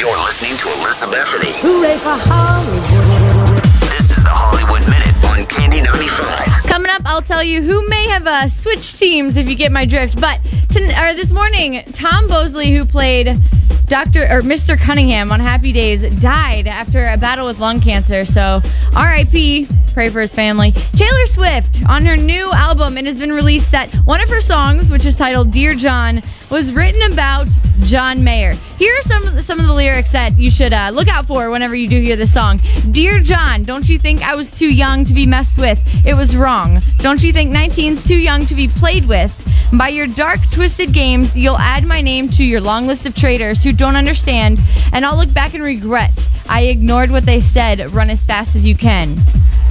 You're listening to Elizabeth Bethany. Hooray for Hollywood. This is the Hollywood Minute on Candy 95. Coming up, I'll tell you who may have uh, switched teams if you get my drift. But to, or this morning, Tom Bosley, who played Dr. or Mr. Cunningham on Happy Days, died after a battle with lung cancer. So, R.I.P. Pray for his family. Taylor Swift on her new album, it has been released that one of her songs, which is titled "Dear John," was written about John Mayer. Here are some of the, some of the lyrics that you should uh, look out for whenever you do hear this song. Dear John, don't you think I was too young to be messed with? It was wrong. Don't you think 19's too young to be played with? By your dark, twisted games, you'll add my name to your long list of traitors who don't understand, and I'll look back and regret. I ignored what they said. Run as fast as you can.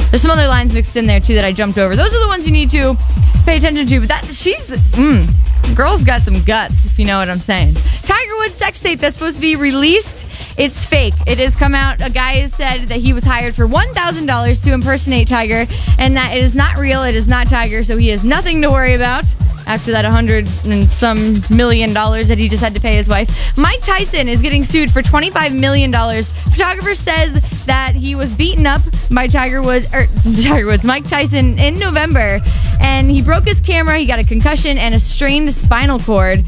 There's some other lines mixed in there too that I jumped over. Those are the ones you need to pay attention to. But that she's mm, girl's got some guts, if you know what I'm saying. Tiger Woods sex tape that's supposed to be released. It's fake. It has come out. A guy has said that he was hired for one thousand dollars to impersonate Tiger, and that it is not real. It is not Tiger, so he has nothing to worry about after that hundred and some million dollars that he just had to pay his wife. Mike Tyson is getting sued for $25 million. Photographer says that he was beaten up by Tiger Woods, or er, Tiger Woods, Mike Tyson in November, and he broke his camera. He got a concussion and a strained spinal cord.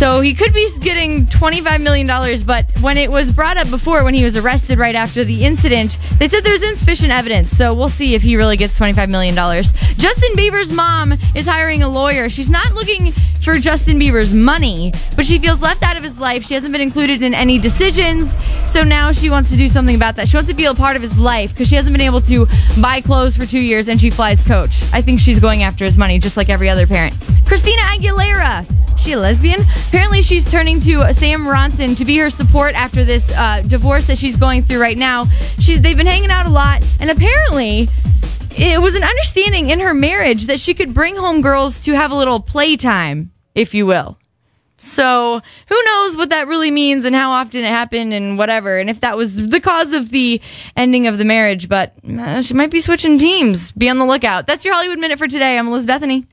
So he could be getting $25 million, but when it was brought up before, when he was arrested right after the incident, they said there's insufficient evidence. So we'll see if he really gets $25 million. Justin Bieber's mom is hiring a lawyer. She's not looking for Justin Bieber's money, but she feels left out of his life. She hasn't been included in any decisions. So now she wants to do something about that. She wants to be a part of his life because she hasn't been able to buy clothes for two years and she flies coach. I think she's going after his money just like every other parent. Christina Aguilera she a lesbian? Apparently, she's turning to Sam Ronson to be her support after this uh, divorce that she's going through right now. She's they've been hanging out a lot, and apparently, it was an understanding in her marriage that she could bring home girls to have a little playtime, if you will. So who knows what that really means and how often it happened and whatever, and if that was the cause of the ending of the marriage. But uh, she might be switching teams. Be on the lookout. That's your Hollywood Minute for today. I'm Elizabeth Bethany.